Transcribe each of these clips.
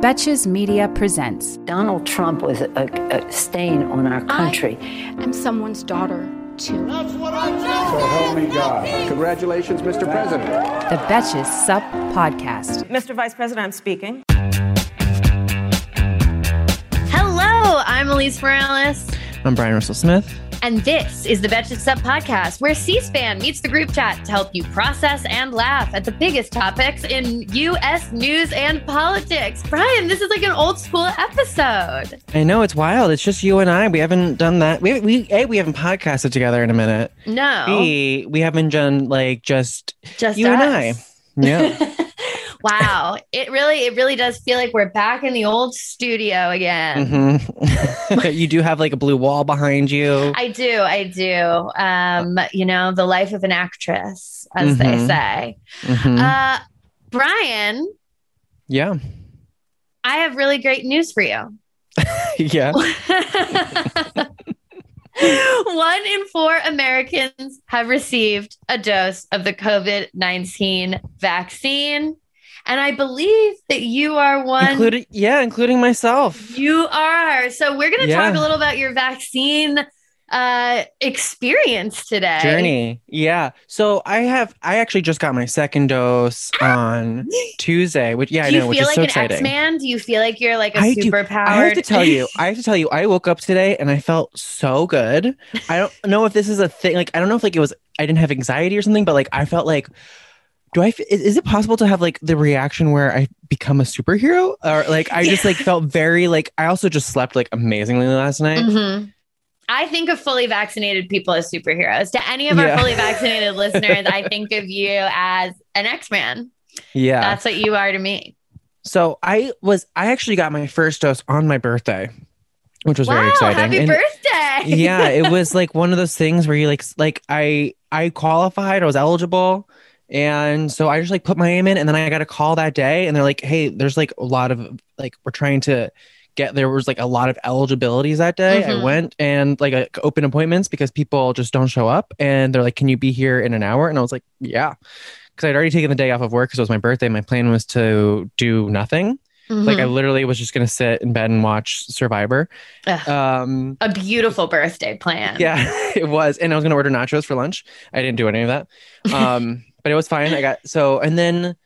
Betches Media presents. Donald Trump was a, a stain on our country. I'm someone's daughter, too. That's what I So help me God. Congratulations, Mr. President. The Betches Sup Podcast. Mr. Vice President, I'm speaking. Hello, I'm Alise Morales. I'm Bryan Russell Smith. And this is the Betches Sup podcast, where C SPAN meets the group chat to help you process and laugh at the biggest topics in U.S. news and politics. Bryan, this is like an old school episode. I know it's wild. It's just you and I. We haven't done that. We we a we haven't podcasted together in a minute. No, B we haven't done like just just you us. and I. Yeah. wow, it really it really does feel like we're back in the old studio again. hmm you do have like a blue wall behind you. I do, I do. Um, you know, the life of an actress, as they Mhm. say. Mhm. Uh, Bryan, yeah. I have really great news for you. yeah. One in four Americans have received a dose of the COVID 19 vaccine. And I believe that you are one. Including yeah, including myself. you are. So we're going to Yeah. talk a little about your vaccine uh, experience today. Journey. Yeah. So I have I actually just got my second dose on Tuesday, which yeah, I Do you know, which feel is like so an exciting. X Man? Do you feel like you're like a I do. superpowered? I have to tell you, I have to tell you, I woke up today and I felt so good. I don't know if this is a thing. Like, I don't know if like it was, I didn't have anxiety or something, but like I felt like, do I? is, is it possible to have like the reaction where I become a superhero? Or like, I just like felt very like, I also just slept like amazingly last night. Mhm. I think of fully vaccinated people as superheroes. To any of our fully vaccinated listeners, I think of you as an X Man. Yeah. That's what you are to me. so I was, I actually got my first dose on my birthday, which was wow! very exciting. Happy And- birthday! yeah, it was like one of those things where you like like I I qualified, I was eligible. And so I just like put my name in and then I got a call that day and they're like, "Hey, there's like a lot of like we're trying to get there was like a lot of eligibilities that day." Mhm. I went and like uh, open appointments because people just don't show up and they're like, "Can you be here in an hour?" And I was like, "Yeah." Cuz I'd already taken the day off of work cuz it was my birthday. My plan was to do nothing. Like I Mhm. literally was just going to sit in bed and watch Survivor. Ugh. Um a beautiful birthday plan. yeah, it was. And I was gonna order nachos for lunch. I didn't do any of that. Um, but it was fine. I got so and then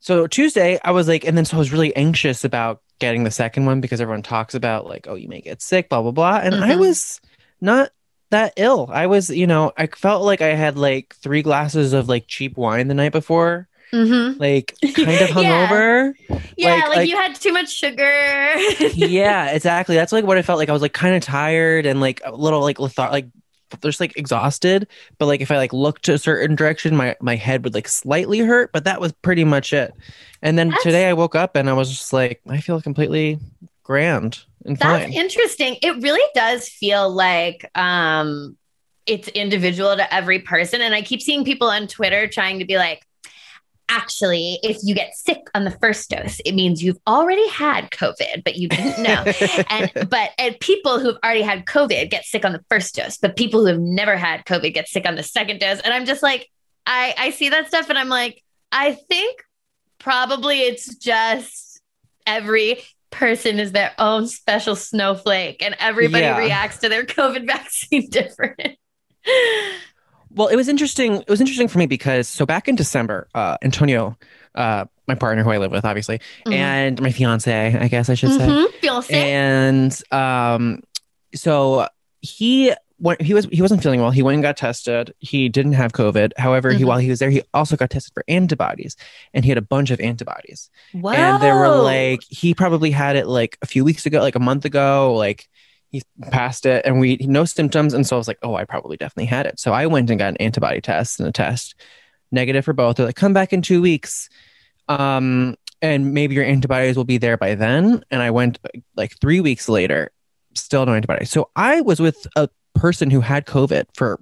so Tuesday I was like, and then so I was really anxious about getting the second one because everyone talks about like, oh, you may get sick, blah blah blah. And I Mhm. was not that ill. I was, you know, I felt like I had like three glasses of like cheap wine the night before, Mhm. like kind of Yeah. hungover. Yeah, Like- like, like- you had too much sugar. yeah, exactly. That's like what I felt like. I was like kind of tired and like a little like lethar- like just like exhausted. But like if I like looked a certain direction, my my head would like slightly hurt. But that was pretty much it. And then That's- today I woke up and I was just like, I feel completely grand and That's fine. interesting. It really does feel like um it's individual to every person. And I keep seeing people on Twitter trying to be like, actually, if you get sick on the first dose, it means you've already had COVID, but you didn't know. and but and people who've already had COVID get sick on the first dose, but people who have never had COVID get sick on the second dose. And I'm just like, I I see that stuff and I'm like, I think probably it's just every person is their own special snowflake and everybody Yeah. reacts to their COVID vaccine different. Well, it was interesting. It was interesting for me because so back in December, uh, Antonio uh, my partner who I live with, obviously, Mhm. and my fiance, I guess I should say. Mhm. Fiancé. And um, so he went, he was he wasn't feeling well. He went and got tested. He didn't have COVID. However, he Mhm. while he was there, he also got tested for antibodies, and he had a bunch of antibodies. Whoa. And they were like, he probably had it like a few weeks ago, like a month ago, like. He passed it and we no symptoms. And so I was like, oh, I probably definitely had it. So I went and got an antibody test and a test negative for both. They're like, come back in two weeks. Um, and maybe your antibodies will be there by then. And I went like three weeks later, still no antibodies. So I was with a person who had COVID for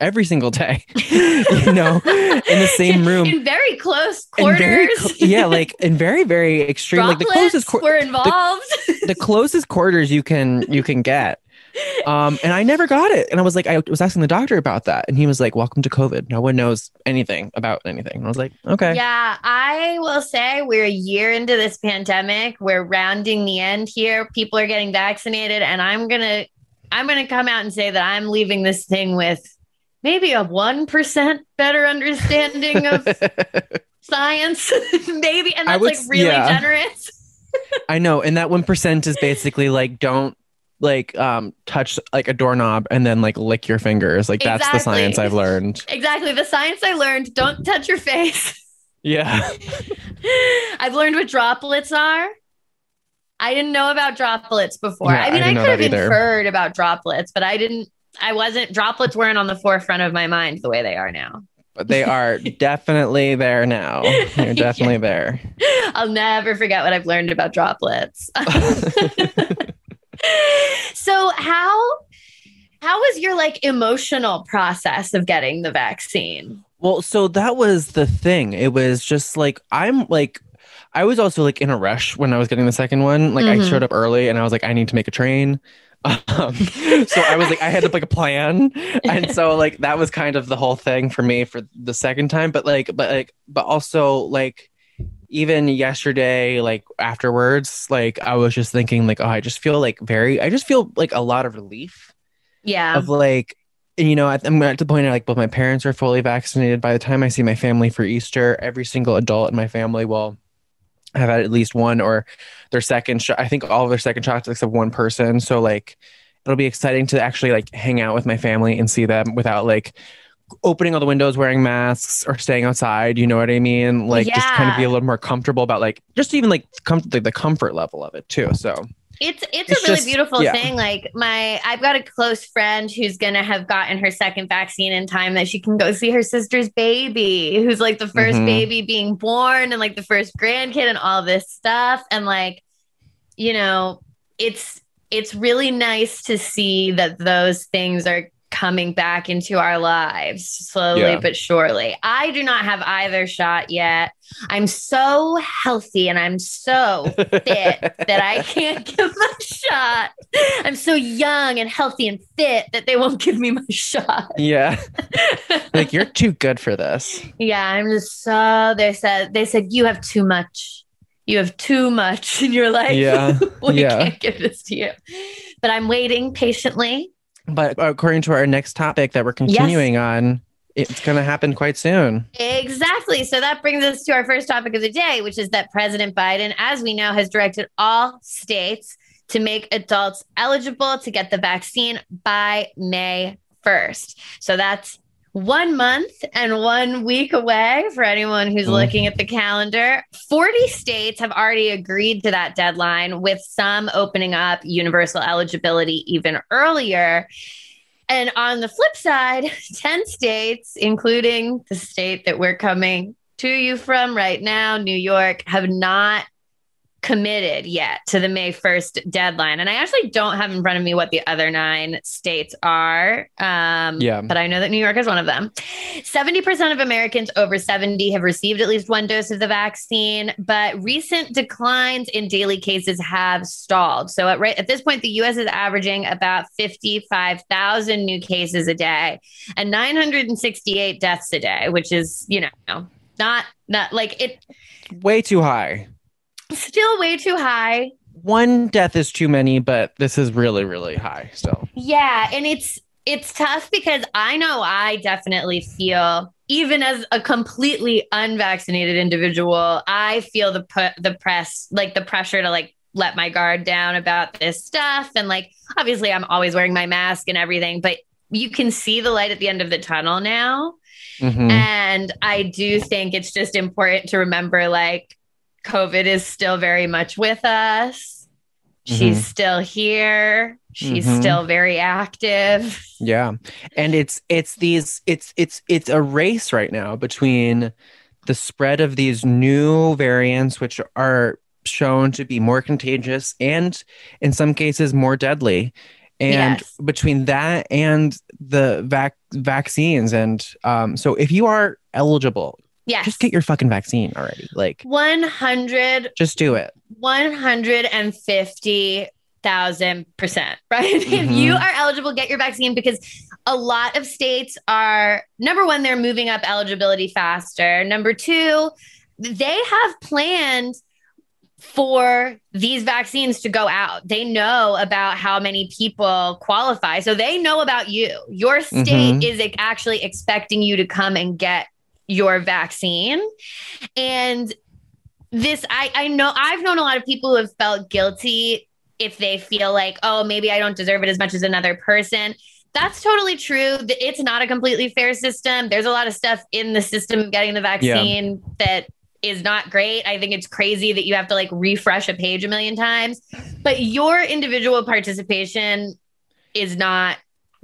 every single day, you know, in the same room. in very close quarters. very cl- yeah, like in very, very extreme, like the closest, qu- were involved. the closest quarters you can you can get. Um, and I never got it. And I was like, I was asking the doctor about that, and he was like, "Welcome to COVID. No one knows anything about anything." And I was like, "Okay, Yeah, I will say we're a year into this pandemic. We're rounding the end here. People are getting vaccinated, and I'm gonna I'm gonna come out and say that I'm leaving this thing with maybe a one percent better understanding of science. maybe, and that's would like really yeah. generous. I know." And that one percent is basically like, don't like um touch like a doorknob and then like lick your fingers. Like that's the science I've learned. Exactly. The science I learned, don't touch your face. Yeah, I've learned what droplets are. I didn't know about droplets before. Yeah, I mean, I I, could have either. inferred about droplets, but I didn't. I wasn't. Droplets weren't on the forefront of my mind the way they are now. but they are definitely there now. They're definitely there. I'll never forget what I've learned about droplets. so how how was your like emotional process of getting the vaccine? Well, so that was the thing. It was just like I'm like I was also like in a rush when I was getting the second one. Like I Mhm. showed up early and I was like I need to make a train. Um, so I was like I had to like a plan. And so like that was kind of the whole thing for me for the second time, but like but like but also like even yesterday like afterwards like I was just thinking like oh I just feel like very I just feel like a lot of relief Yeah. of like and you know i'm at the point where like both my parents are fully vaccinated by the time i see my family for easter every single adult in my family will have had at least one or their second shot. I think all of their second shots except one person. So like it'll be exciting to actually like hang out with my family and see them without like opening all the windows wearing masks or staying outside. You know what i mean? Like just kind of be a little more comfortable about like just even like com- the, the comfort level of it too. So It's it's, It's a really just- beautiful yeah. thing. Like my I've got a close friend who's gonna have gotten her second vaccine in time that she can go see her sister's baby, who's like the 1st Mhm. baby being born and like the first grandkid and all this stuff. And like, you know, it's it's really nice to see that those things are coming back into our lives slowly Yeah. but surely. I do not have either shot yet. I'm so healthy and I'm so fit that I can't give my shot. I'm so young and healthy and fit that they won't give me my shot. yeah like you're too good for this yeah, I'm just so they said they said you have too much. You have too much in your life. Yeah, we yeah. can't give this to you. But I'm waiting patiently. But according to our next topic that we're continuing on, it's going to happen quite soon. Exactly. So that brings us to our first topic of the day, which is that President Biden, as we know, has directed all states to make adults eligible to get the vaccine by May 1st. So that's one month and one week away for anyone who's Mhm. looking at the calendar. 40 states have already agreed to that deadline, with some opening up universal eligibility even earlier. And on the flip side, 10 states, including the state that we're coming to you from right now, New York, have not committed yet to the May 1st deadline. And I actually don't have in front of me what the other nine states are. Um, Yeah. But I know that New York is one of them. 70% of Americans over 70 have received at least one dose of the vaccine, but recent declines in daily cases have stalled. So at, right, at this point, the US is averaging about 55,000 new cases a day and 968 deaths a day, which is, you know, not not like it Way too high. Still way too high. One death is too many, but this is really, really high still. Yeah, and it's it's tough because I know I definitely feel even as a completely unvaccinated individual, I feel the put the press like the pressure to like let my guard down about this stuff. And like, obviously, I'm always wearing my mask and everything, but you can see the light at the end of the tunnel now. Mhm. And I do think it's just important to remember like, COVID is still very much with us. She's Mhm. still here. She's Mhm. still very active. Yeah. And it's it's these it's it's it's a race right now between the spread of these new variants which are shown to be more contagious and in some cases more deadly. And Yes. between that and the vac- vaccines and um so if you are eligible, Yes. just get your fucking vaccine already. Like 100 just do it. 150,000 percent, right? If Mhm. you are eligible, get your vaccine because a lot of states are number one, they're moving up eligibility faster. Number two, they have planned for these vaccines to go out. They know about how many people qualify. So they know about you. Your state Mhm. is actually expecting you to come and get your vaccine. And this I I know I've known a lot of people who have felt guilty if they feel like, "Oh, maybe I don't deserve it as much as another person." That's totally true. It's not a completely fair system. There's a lot of stuff in the system of getting the vaccine that is not great. I think it's crazy that you have to like refresh a page a million times, but your individual participation is not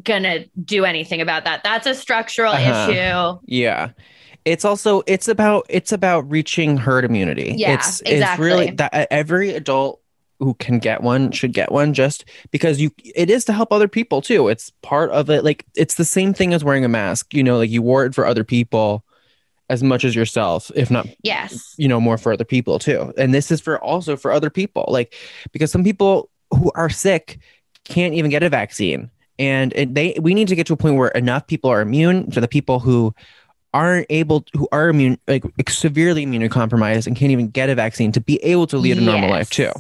going to do anything about that. That's a structural Uh-huh. issue. Yeah. It's also it's about it's about reaching herd immunity. Yeah, it's it's really exactly. that every adult who can get one should get one just because you it is to help other people too. It's part of it like it's the same thing as wearing a mask, you know, like you wore it for other people as much as yourself, if not Yes. you know more for other people too and this is for also for other people like because some people who are sick can't even get a vaccine and it, they we need to get to a point where enough people are immune for the people who aren't able who are immune like severely immunocompromised and can't even get a vaccine to be able to lead a normal life too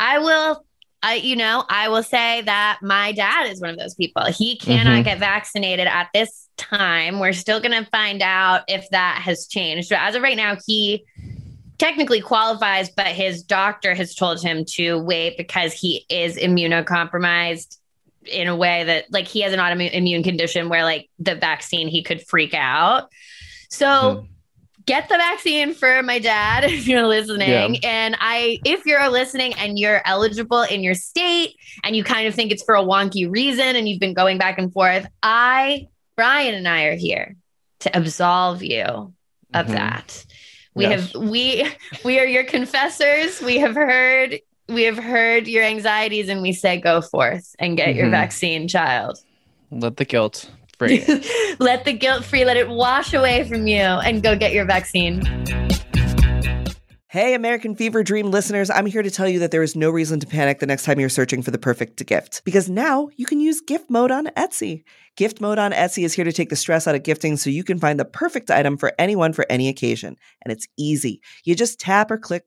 I will I you know, I will say that my dad is one of those people. He cannot Mhm. get vaccinated at this time. We're still going to find out if that has changed. But as of right now, he technically qualifies, but his doctor has told him to wait because he is immunocompromised in a way that like he has an autoimmune condition where like the vaccine he could freak out. So Mhm. get the vaccine for my dad if you're listening. Yeah. And I if you're listening and you're eligible in your state and you kind of think it's for a wonky reason and you've been going back and forth, I Bryan and I are here to absolve you of Mhm. that. We Yes. have we we are your confessors. We have heard we have heard your anxieties and we say go forth and get your Mhm. vaccine, child. let the guilt free let the guilt free, let it wash away from you and go get your vaccine. Hey, American Fever Dream listeners, I'm here to tell you that there is no reason to panic the next time you're searching for the perfect gift. Because now you can use gift mode on Etsy. Gift mode on Etsy is here to take the stress out of gifting so you can find the perfect item for anyone for any occasion. And it's easy. You just tap or click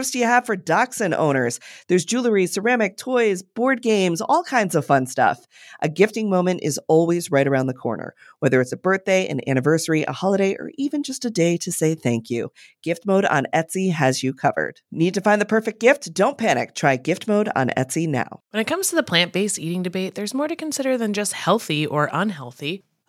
do you have for dachshund owners? There's jewelry, ceramic, toys, board games, all kinds of fun stuff. A gifting moment is always right around the corner, whether it's a birthday, an anniversary, a holiday, or even just a day to say thank you. Gift mode on Etsy has you covered. Need to find the perfect gift? Don't panic. Try gift mode on Etsy now. When it comes to the plant based eating debate, there's more to consider than just healthy or unhealthy.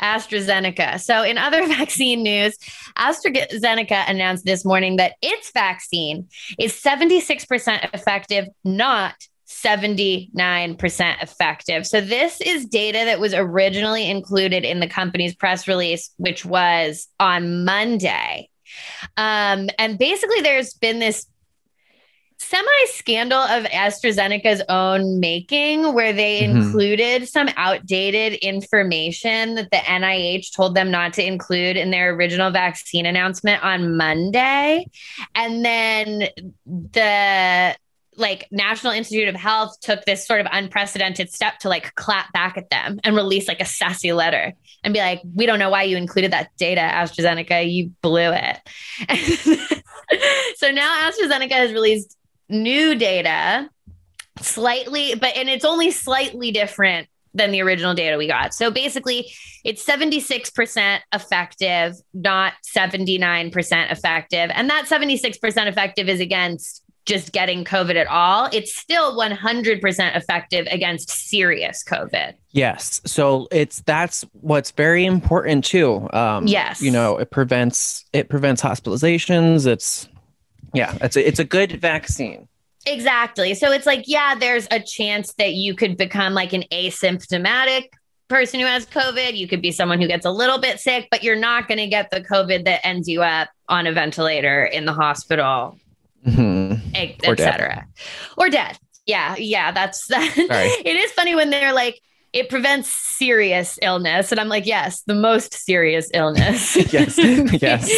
AstraZeneca. So, in other vaccine news, AstraZeneca announced this morning that its vaccine is 76% effective, not 79% effective. So, this is data that was originally included in the company's press release, which was on Monday. Um, and basically, there's been this semi scandal of AstraZeneca's own making, where they Mhm. included some outdated information that the NIH told them not to include in their original vaccine announcement on Monday. And then the like National Institute of Health took this sort of unprecedented step to like clap back at them and release like a sassy letter and be like, we don't know why you included that data, AstraZeneca. You blew it. so now AstraZeneca has released new data, slightly, but and it's only slightly different than the original data we got. So basically, it's 76% effective, not 79% effective. And that 76% effective is against just getting COVID at all. It's still 100% effective against serious COVID. Yes. So it's that's what's very important too. Um Yes. You know, it prevents it prevents hospitalizations. It's yeah, it's a, it's a good vaccine. Exactly. So it's like, yeah, there's a chance that you could become like an asymptomatic person who has COVID. You could be someone who gets a little bit sick, but you're not going to get the COVID that ends you up on a ventilator in the hospital, Mhm. et, Or et dead. cetera. Or dead. Yeah. Yeah. That's that. Sorry. it is funny when they're like, it prevents serious illness. And I'm like, yes, the most serious illness. Yes. Yes.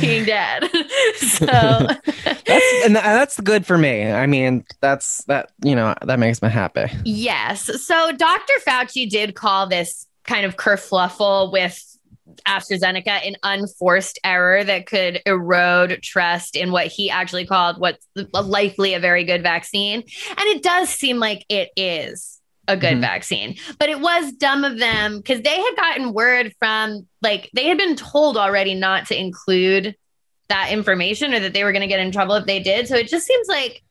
Being dead. so That's and that's good for me. I mean, that's that you know that makes me happy. Yes. So Dr. Fauci did call this kind of kerfluffle with AstraZeneca an unforced error that could erode trust in what he actually called what's likely a very good vaccine. And it does seem like it is a good Mhm. vaccine. But it was dumb of them because they had gotten word from, like, they had been told already not to include that information or that they were going to get in trouble if they did. So it just seems like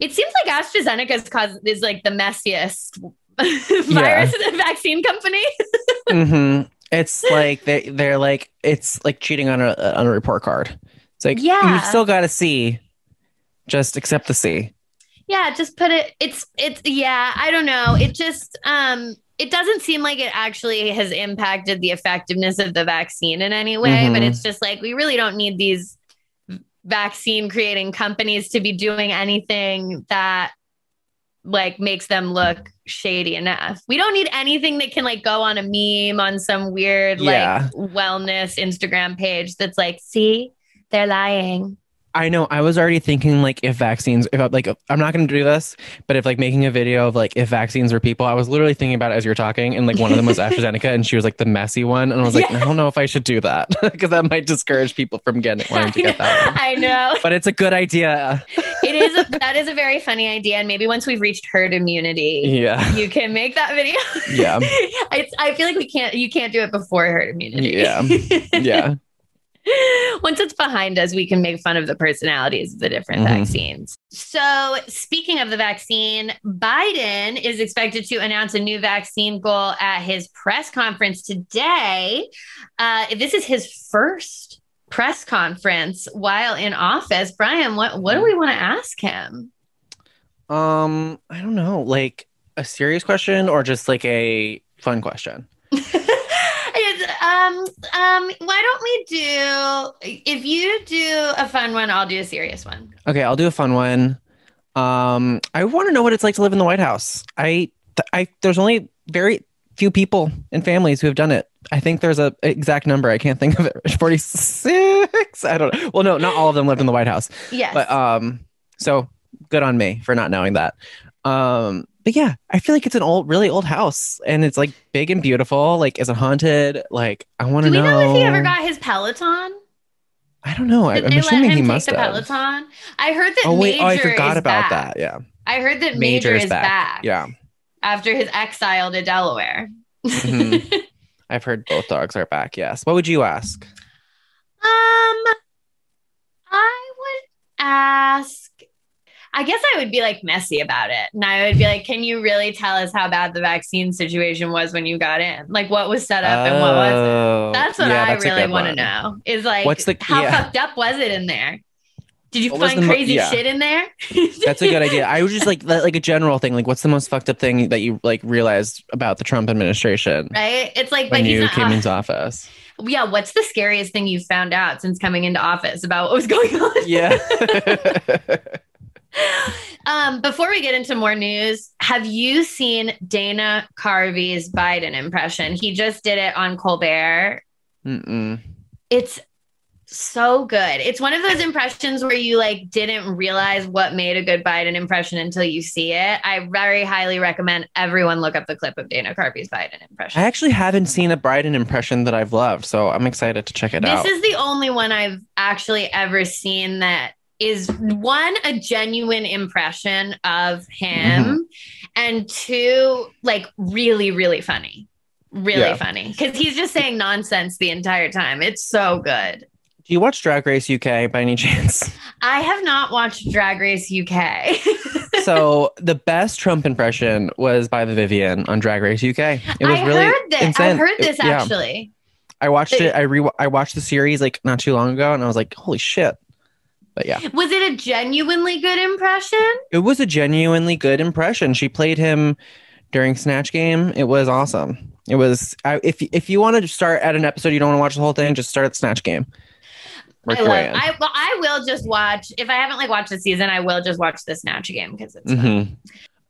it seems like AstraZeneca's cause is like the messiest virus vaccine company. hmm It's like they they're like it's like cheating on a on a report card. It's like Yeah. you've still got a C. Just accept the C. yeah, just put it it's it's yeah, I don't know. It just um it doesn't seem like it actually has impacted the effectiveness of the vaccine in any way, but Mhm. it's just like we really don't need these vaccine creating companies to be doing anything that like makes them look shady enough. We don't need anything that can like go on a meme on some weird Yeah. like wellness Instagram page that's like, see, they're lying. I know. I was already thinking like if vaccines, if I, like I'm not going to do this, but if like making a video of like if vaccines were people, I was literally thinking about it as you're talking, and like one of them was AstraZeneca, and she was like the messy one, and I was like, I don't know if I should do that because that might discourage people from getting wanting to get that one. I know. But it's a good idea. It is a, that is a very funny idea, and maybe once we've reached herd immunity, Yeah. you can make that video. Yeah. it's, I feel like we can't. You can't do it before herd immunity. Yeah. Yeah. Once it's behind us, we can make fun of the personalities of the different Mhm. vaccines. So, speaking of the vaccine, Biden is expected to announce a new vaccine goal at his press conference today. Uh, this is his first press conference while in office. Bryan, what, what do we want to ask him? Um, I don't know, like a serious question or just like a fun question. It's, um, um, why don't we do, if you do a fun one, I'll do a serious one. Okay, I'll do a fun one. Um, I want to know what it's like to live in the White House. I, I, there's only very few people and families who have done it. I think there's a exact number. I can't think of it. 46. I don't know. Well, no, not all of them lived in the White House, Yes. but um, so good on me for not knowing that. Um, but yeah, I feel like it's an old, really old house, and it's like big and beautiful. Like, is it haunted? Like, I want to know. do we know if he ever got his Peloton? I don't know. I, Did I'm they let assuming him he take must the have. Peloton? I heard that. Oh wait, oh I Major forgot about back. that. Yeah, I heard that Major, Major is back. Yeah, After his exile to Delaware. Mhm. I've heard both dogs are back. Yes. What would you ask? Um, I would ask. I guess I would be like messy about it, and I would be like, "Can you really tell us how bad the vaccine situation was when you got in? Like, what was set up and what wasn't?" Oh, That's what yeah, I that's really want to know. Is like, What's the- how yeah. fucked up was it in there? Did you What find the mo- crazy yeah. shit in there? That's a good idea. I was just like like a general thing. Like, what's the most fucked up thing that you like realized about the Trump administration right? It's like, when you not. came uh, into office? yeah, what's the scariest thing you found out since coming into office about what was going on? Yeah. Um, before we get into more news, have you seen Dana Carvey's Biden impression? He just did it on Colbert. Mm-mm. It's so good. It's one of those impressions where you like didn't realize what made a good Biden impression until you see it. I very highly recommend everyone look up the clip of Dana Carvey's Biden impression. I actually haven't seen a Biden impression that I've loved, so I'm excited to check it this out. This is the only one I've actually ever seen that is one a genuine impression of him Mm-hmm. and two like really really funny really Yeah. funny because he's just saying nonsense the entire time it's so good Do you watch Drag Race UK by any chance? i have not watched drag race uk so the best Trump impression was by the Vivienne on Drag Race UK. It was i really heard this insane. i've heard this It- yeah. actually I watched it. I re I watched the series like not too long ago, and I was like, holy shit. But yeah, was it a genuinely good impression it was a genuinely good impression. She played him during Snatch Game. It was awesome. It was. I, if if you want to start at an episode, you don't want to watch the whole thing. Just start at Snatch Game. I love. I well, I will just watch. If I haven't like watched the season, I will just watch the Snatch game because it's. Mhm.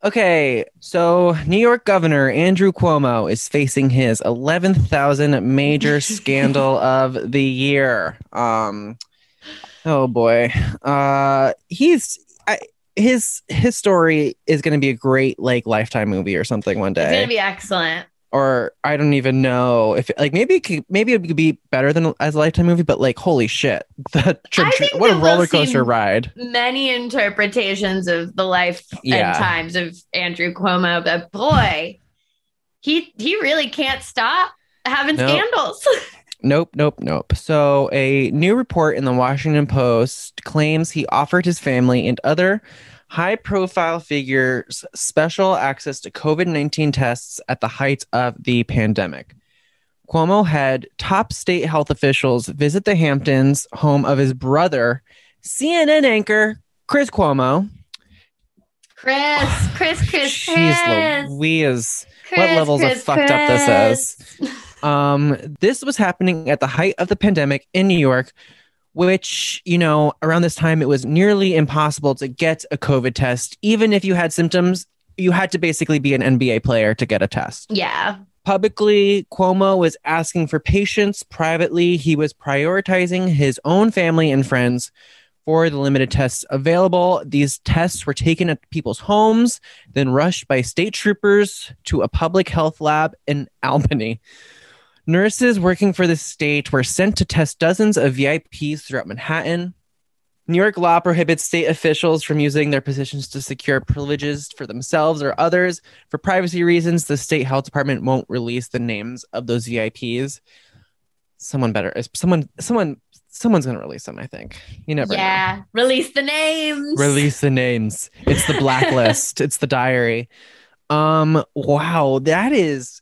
Okay, so New York Governor Andrew Cuomo is facing his 11,000 major scandal of the year. Um oh boy. Uh he's I, his his story is going to be a great like lifetime movie or something one day. It's gonna be excellent. or I don't even know if like maybe it could, maybe it could be better than as a lifetime movie, but like holy shit. The I what a roller coaster ride. Many interpretations of the life Yeah. and times of Andrew Cuomo, but boy, he he really can't stop having No. scandals. Nope, nope, nope. So, a new report in the Washington Post claims he offered his family and other high profile figures special access to COVID 19 tests at the height of the pandemic. Cuomo had top state health officials visit the Hamptons, home of his brother, CNN anchor Chris Cuomo. Chris, Chris, oh, Chris, Jeez Chris. Louise. Chris, what levels of Chris, fucked up this Chris. Um, this was happening at the height of the pandemic in New York, which, you know, around this time, it was nearly impossible to get a COVID test. Even if you had symptoms, you had to basically be an NBA player to get a test. Yeah. Publicly, Cuomo was asking for patience. Privately, he was prioritizing his own family and friends for the limited tests available. These tests were taken at people's homes, then rushed by state troopers to a public health lab in Albany. Nurses working for the state were sent to test dozens of VIPs throughout Manhattan. New York law prohibits state officials from using their positions to secure privileges for themselves or others. For privacy reasons, the state health department won't release the names of those VIPs. Someone better, someone, someone, someone's gonna release them. I think you never know. yeah. Release the names. Release the names. It's the blacklist. it's the diary. Um. Wow, that is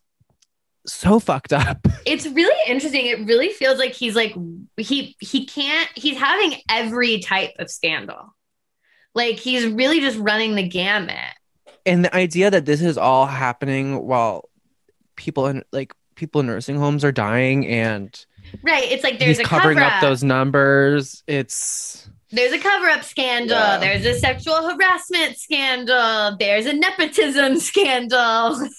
so fucked up. it's really interesting. It really feels like he's like he he can't he's having every type of scandal. Like he's really just running the gamut. and the idea that this is all happening while people in like people in nursing homes are dying and Right. It's like there's a covering cover up those numbers it's There's a cover up scandal. Yeah. There's a sexual harassment scandal. There's a nepotism scandal.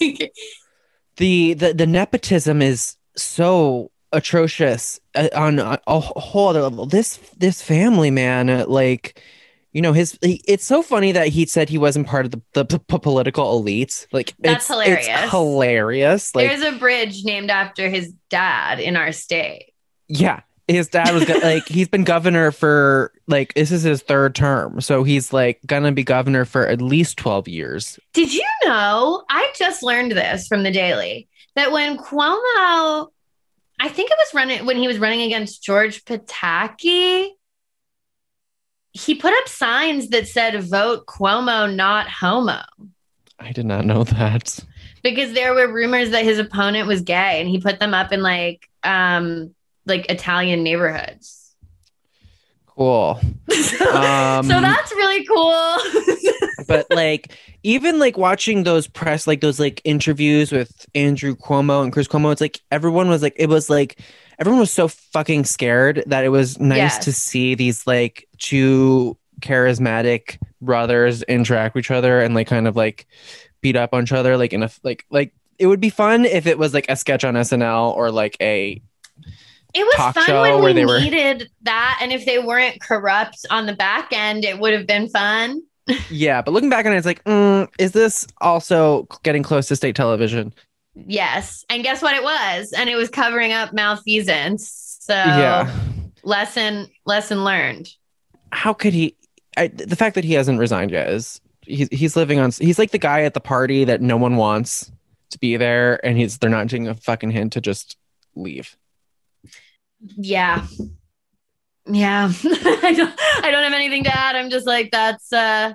the the, the nepotism is so atrocious uh, on a, a whole other level this this family man uh, like you know his he, it's so funny that he said he wasn't part of the, the, p- political elite like That's it's, hilarious. it's hilarious like There's a bridge named after his dad in our state. yeah his dad was like he's been governor for like this is his third term, so he's like gonna be governor for at least twelve years. Did you know? I just learned this from the Daily that when Cuomo, I think it was running when he was running against George Pataki, he put up signs that said "Vote Cuomo, not homo." I did not know that. because there were rumors that his opponent was gay and he put them up in like um like Italian neighborhoods. Cool. Um, so that's really cool. but like even like watching those press like those like interviews with Andrew Cuomo and Chris Cuomo, it's like everyone was like it was like everyone was so fucking scared that it was nice Yes. to see these like two charismatic brothers interact with each other and like kind of like beat up on each other like in a like like it would be fun if it was like a sketch on SNL or like a it was talk fun show when where we they were- needed that and if they weren't corrupt on the back end it would have been fun. yeah but looking back on it it's like mm, is this also getting close to state television Yes. And guess what it was? And it was covering up malfeasance. So yeah lesson lesson learned. how could he I, the fact that he hasn't resigned yet is he's he's living on he's like the guy at the party that no one wants to be there and he's they're not taking a fucking hint to just leave Yeah. Yeah. I don't I don't have anything to add. I'm just like that's uh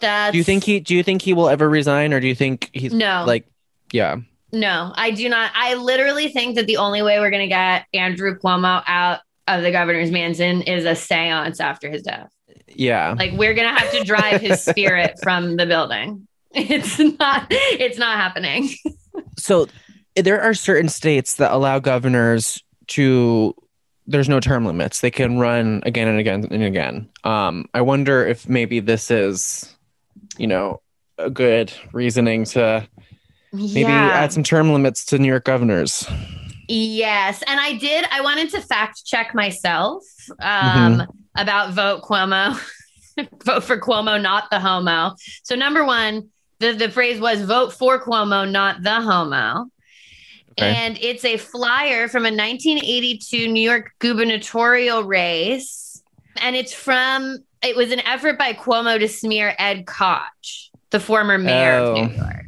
that's do you think he do you think he will ever resign or do you think he's No. like yeah No, I do not. I literally think that the only way we're going to get Andrew Cuomo out of the governor's mansion is a seance after his death. yeah Like we're going to have to drive his spirit from the building. It's not it's not happening. so there are certain states that allow governors to there's no term limits they can run again and again and again um i wonder if maybe this is you know a good reasoning to maybe add some term limits to new york governors Yes, and I did. I wanted to fact check myself Mm-hmm. um, about vote Cuomo, vote for Cuomo, not the homo. So number one, the the phrase was vote for Cuomo, not the homo. Okay. And it's a flyer from a 1982 New York gubernatorial race. And it's from, it was an effort by Cuomo to smear Ed Koch, the former mayor Oh. of New oh. York.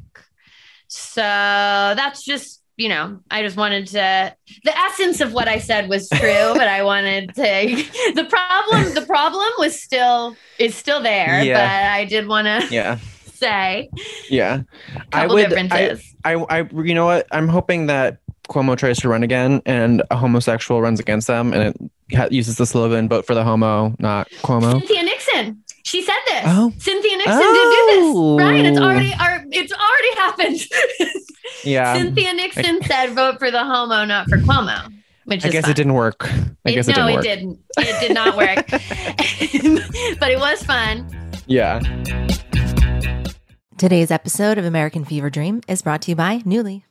So that's just, you know, I just wanted to, the essence of what I said was true, but I wanted to, the problem, the problem was still, is still there, Yeah. but I did want to yeah say yeah a couple differences. I, I, you know what? I'm hoping that Cuomo tries to run again, and a homosexual runs against them, and it ha- uses the slogan "Vote for the homo, not Cuomo." Cynthia Nixon. She said this. Oh. Cynthia Nixon Oh. did do this. Bryan, it's already oh. our, it's already happened. Yeah, Cynthia Nixon said vote for the homo, not for Cuomo. Which I guess fun. it didn't work. I It- guess it no, didn't work. it didn't. It did not work. but it was fun. Yeah. Today's episode of American Fever Dream is brought to you by Nuuly.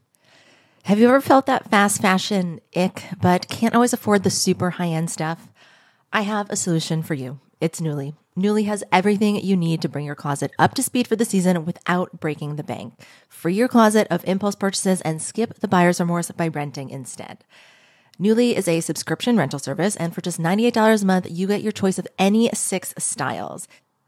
Have you ever felt that fast fashion ick, but can't always afford the super high end stuff? I have a solution for you. It's Nuuly. Nuuly has everything you need to bring your closet up to speed for the season without breaking the bank. Free your closet of impulse purchases and skip the buyer's remorse by renting instead. Nuuly is a subscription rental service, and for just $98 a month, you get your choice of any six styles.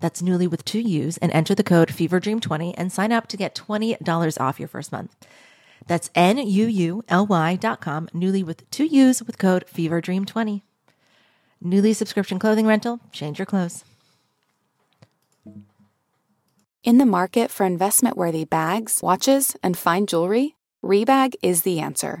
That's Nuuly with two U's and enter the code FEVERDREAM20 and sign up to get $20 off your first month. That's N-U-U-L-Y dot com, Nuuly with two U's with code FEVERDREAM20. Nuuly subscription clothing rental. Change your clothes. In the market for investment worthy bags, watches, and fine jewelry, Rebag is the answer.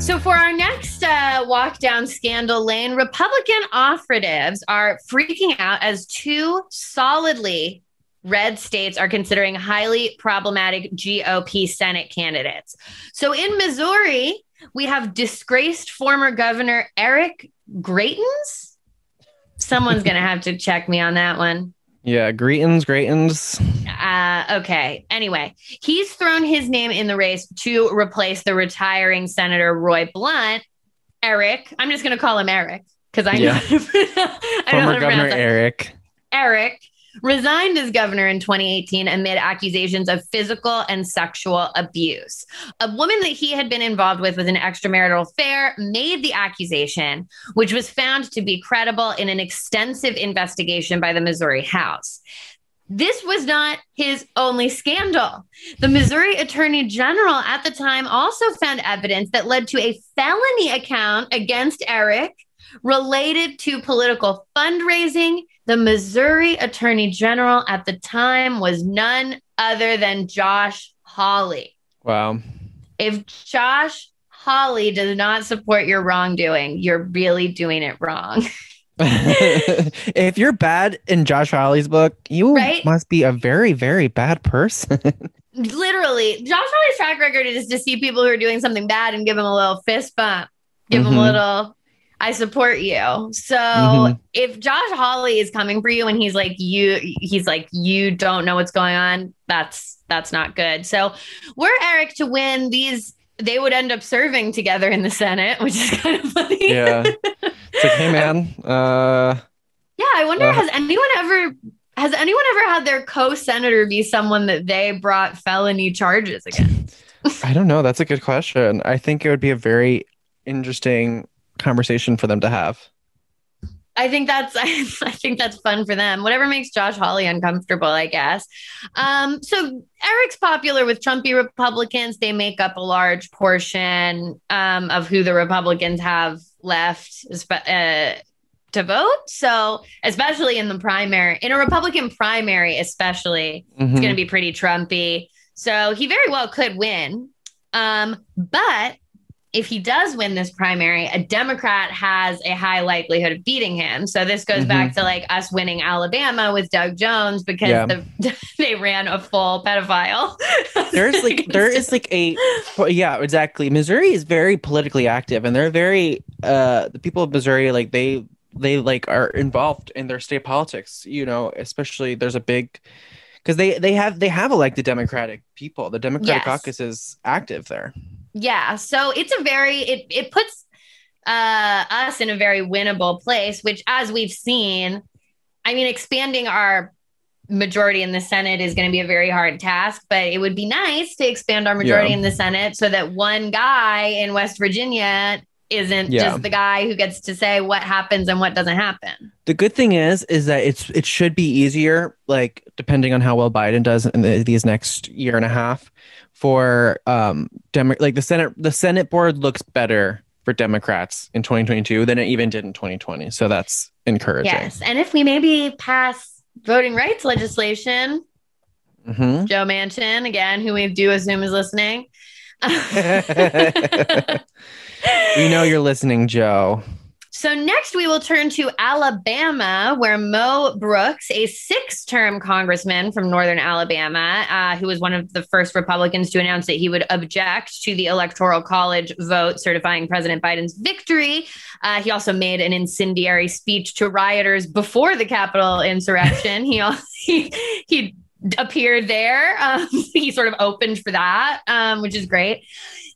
So, for our next uh, walk down scandal lane, Republican operatives are freaking out as two solidly red states are considering highly problematic GOP Senate candidates. So, in Missouri, we have disgraced former Governor Eric Greitens. Someone's going to have to check me on that one. Yeah, greetings, greetings. Uh, okay. Anyway, he's thrown his name in the race to replace the retiring Senator Roy Blunt. Eric, I'm just going to call him Eric because I know. Yeah. I Former Governor. Eric. Eric resigned as governor in 2018 amid accusations of physical and sexual abuse. A woman that he had been involved with with an extramarital affair made the accusation, which was found to be credible in an extensive investigation by the Missouri House. This was not his only scandal. The Missouri Attorney General at the time also found evidence that led to a felony account against Eric related to political fundraising. The Missouri Attorney General at the time was none other than Josh Hawley. Wow. If Josh Hawley does not support your wrongdoing, you're really doing it wrong. if you're bad in Josh Hawley's book, you Right? must be a very, very bad person. Literally, Josh Hawley's track record is to see people who are doing something bad and give them a little fist bump, give them a Mhm. little, I support you. So Mhm. if Josh Hawley is coming for you and he's like, you, he's like, you don't know what's going on, that's that's not good. So we're Eric to win these. They would end up serving together in the Senate, which is kind of funny. yeah. It's like, hey man, uh Yeah, I wonder Uh, has anyone ever has anyone ever had their co-senator be someone that they brought felony charges against? I don't know. That's a good question. I think it would be a very interesting conversation for them to have. I think that's I think that's fun for them. Whatever makes Josh Hawley uncomfortable, I guess. Um, so Eric's popular with Trumpy Republicans. They make up a large portion um, of who the Republicans have left uh, to vote. So especially in the primary, in a Republican primary, especially, it's Mhm. going to be pretty Trumpy. So he very well could win. Um, but if he does win this primary, a Democrat has a high likelihood of beating him. So this goes back to like us winning Alabama with Doug Jones because Yeah. the, they ran a full pedophile. There's like there is like a yeah, exactly. Missouri is very politically active and they're very uh the people of Missouri like they they like are involved in their state politics, you know, especially there's a big because they they have they have elected democratic people. The Democratic Yes. caucus is active there. Yeah, so it's a very it it puts uh us in a very winnable place, which as we've seen, I mean expanding our majority in the Senate is going to be a very hard task, but it would be nice to expand our majority Yeah. in the Senate so that one guy in West Virginia isn't Yeah. just the guy who gets to say what happens and what doesn't happen. The good thing is, is that it's it should be easier, like depending on how well Biden does in the, these next year and a half, for um Demo- like the Senate the Senate board looks better for Democrats in 2022 than it even did in 2020. So that's encouraging. Yes, and if we maybe pass voting rights legislation, Mhm. Joe Manchin again, who we do assume is listening. We know you're listening, Joe. So next we will turn to Alabama, where Mo Brooks, a six-term congressman from Northern Alabama, uh, who was one of the first Republicans to announce that he would object to the Electoral College vote certifying President Biden's victory. Uh, he also made an incendiary speech to rioters before the Capitol insurrection. he also he, he appeared there. Um, he sort of opened for that, um, which is great.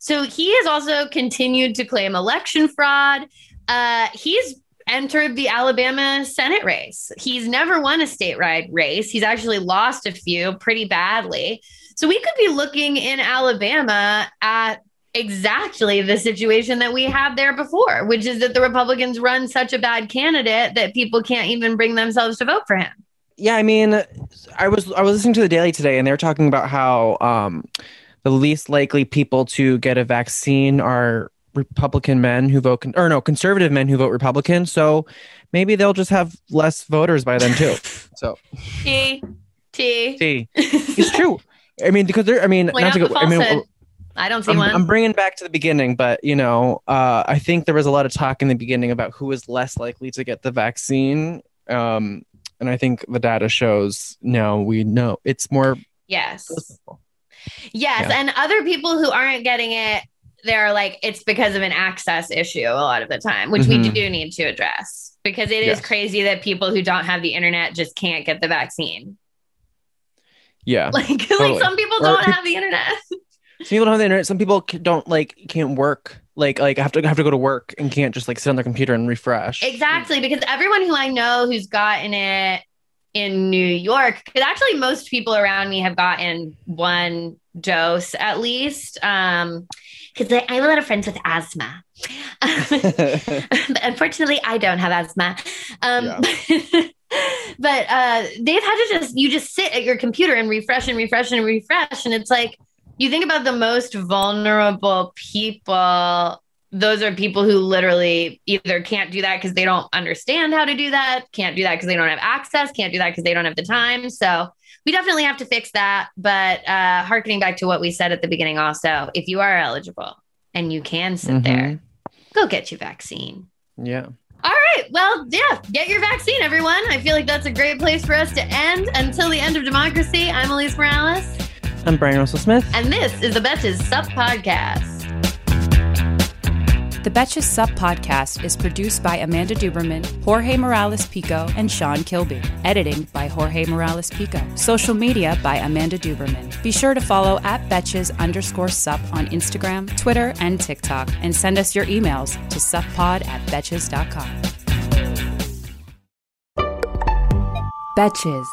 So he has also continued to claim election fraud. Uh, he's entered the Alabama Senate race. He's never won a statewide race. He's actually lost a few pretty badly. So we could be looking in Alabama at exactly the situation that we had there before, which is that the Republicans run such a bad candidate that people can't even bring themselves to vote for him. Yeah, I mean, I was I was listening to the Daily today, and they were talking about how um, the least likely people to get a vaccine are Republican men who vote, con- or no, conservative men who vote Republican. So maybe they'll just have less voters by then too. So T T. see, it's true. I mean, because there. I mean, Point not to go. I mean, falsehood. I don't see I'm, one. I'm bringing back to the beginning, but you know, uh, I think there was a lot of talk in the beginning about who is less likely to get the vaccine. Um, and I think the data shows no, we know it's more. yes. Yes. Yeah. And other people who aren't getting it, they're like, it's because of an access issue a lot of the time, which we Mhm. do need to address because it is Yes. crazy that people who don't have the internet just can't get the vaccine. Yeah, Like, Totally. like some people Or don't have the internet. some people don't have the internet. Some people don't like can't work. Like like I have to have to go to work and can't just like sit on their computer and refresh. Exactly, because everyone who I know who's gotten it in New York, because actually most people around me have gotten one dose at least. Um, because I I have a lot of friends with asthma. but unfortunately, I don't have asthma. Um, but uh, they've had to just you just sit at your computer and refresh and refresh and refresh, and it's like you think about the most vulnerable people those are people who literally either can't do that because they don't understand how to do that, can't do that because they don't have access, can't do that because they don't have the time. So we definitely have to fix that. But uh, harkening back to what we said at the beginning, also, if you are eligible and you can sit Mhm. there, go get your vaccine. Yeah. All right. Well, yeah, get your vaccine, everyone. I feel like that's a great place for us to end. Until the end of democracy, I'm Alise Morales, I'm Bryan Russell Smith. and this is the Betches Sup Podcast. The Betches Sup podcast is produced by Amanda Duberman, Jorge Morales Pico, and Sean Kilby. Editing by Jorge Morales Pico. Social media by Amanda Duberman. Be sure to follow at Betches underscore sup on Instagram, Twitter, and TikTok, and send us your emails to suppod at betches.com. Betches.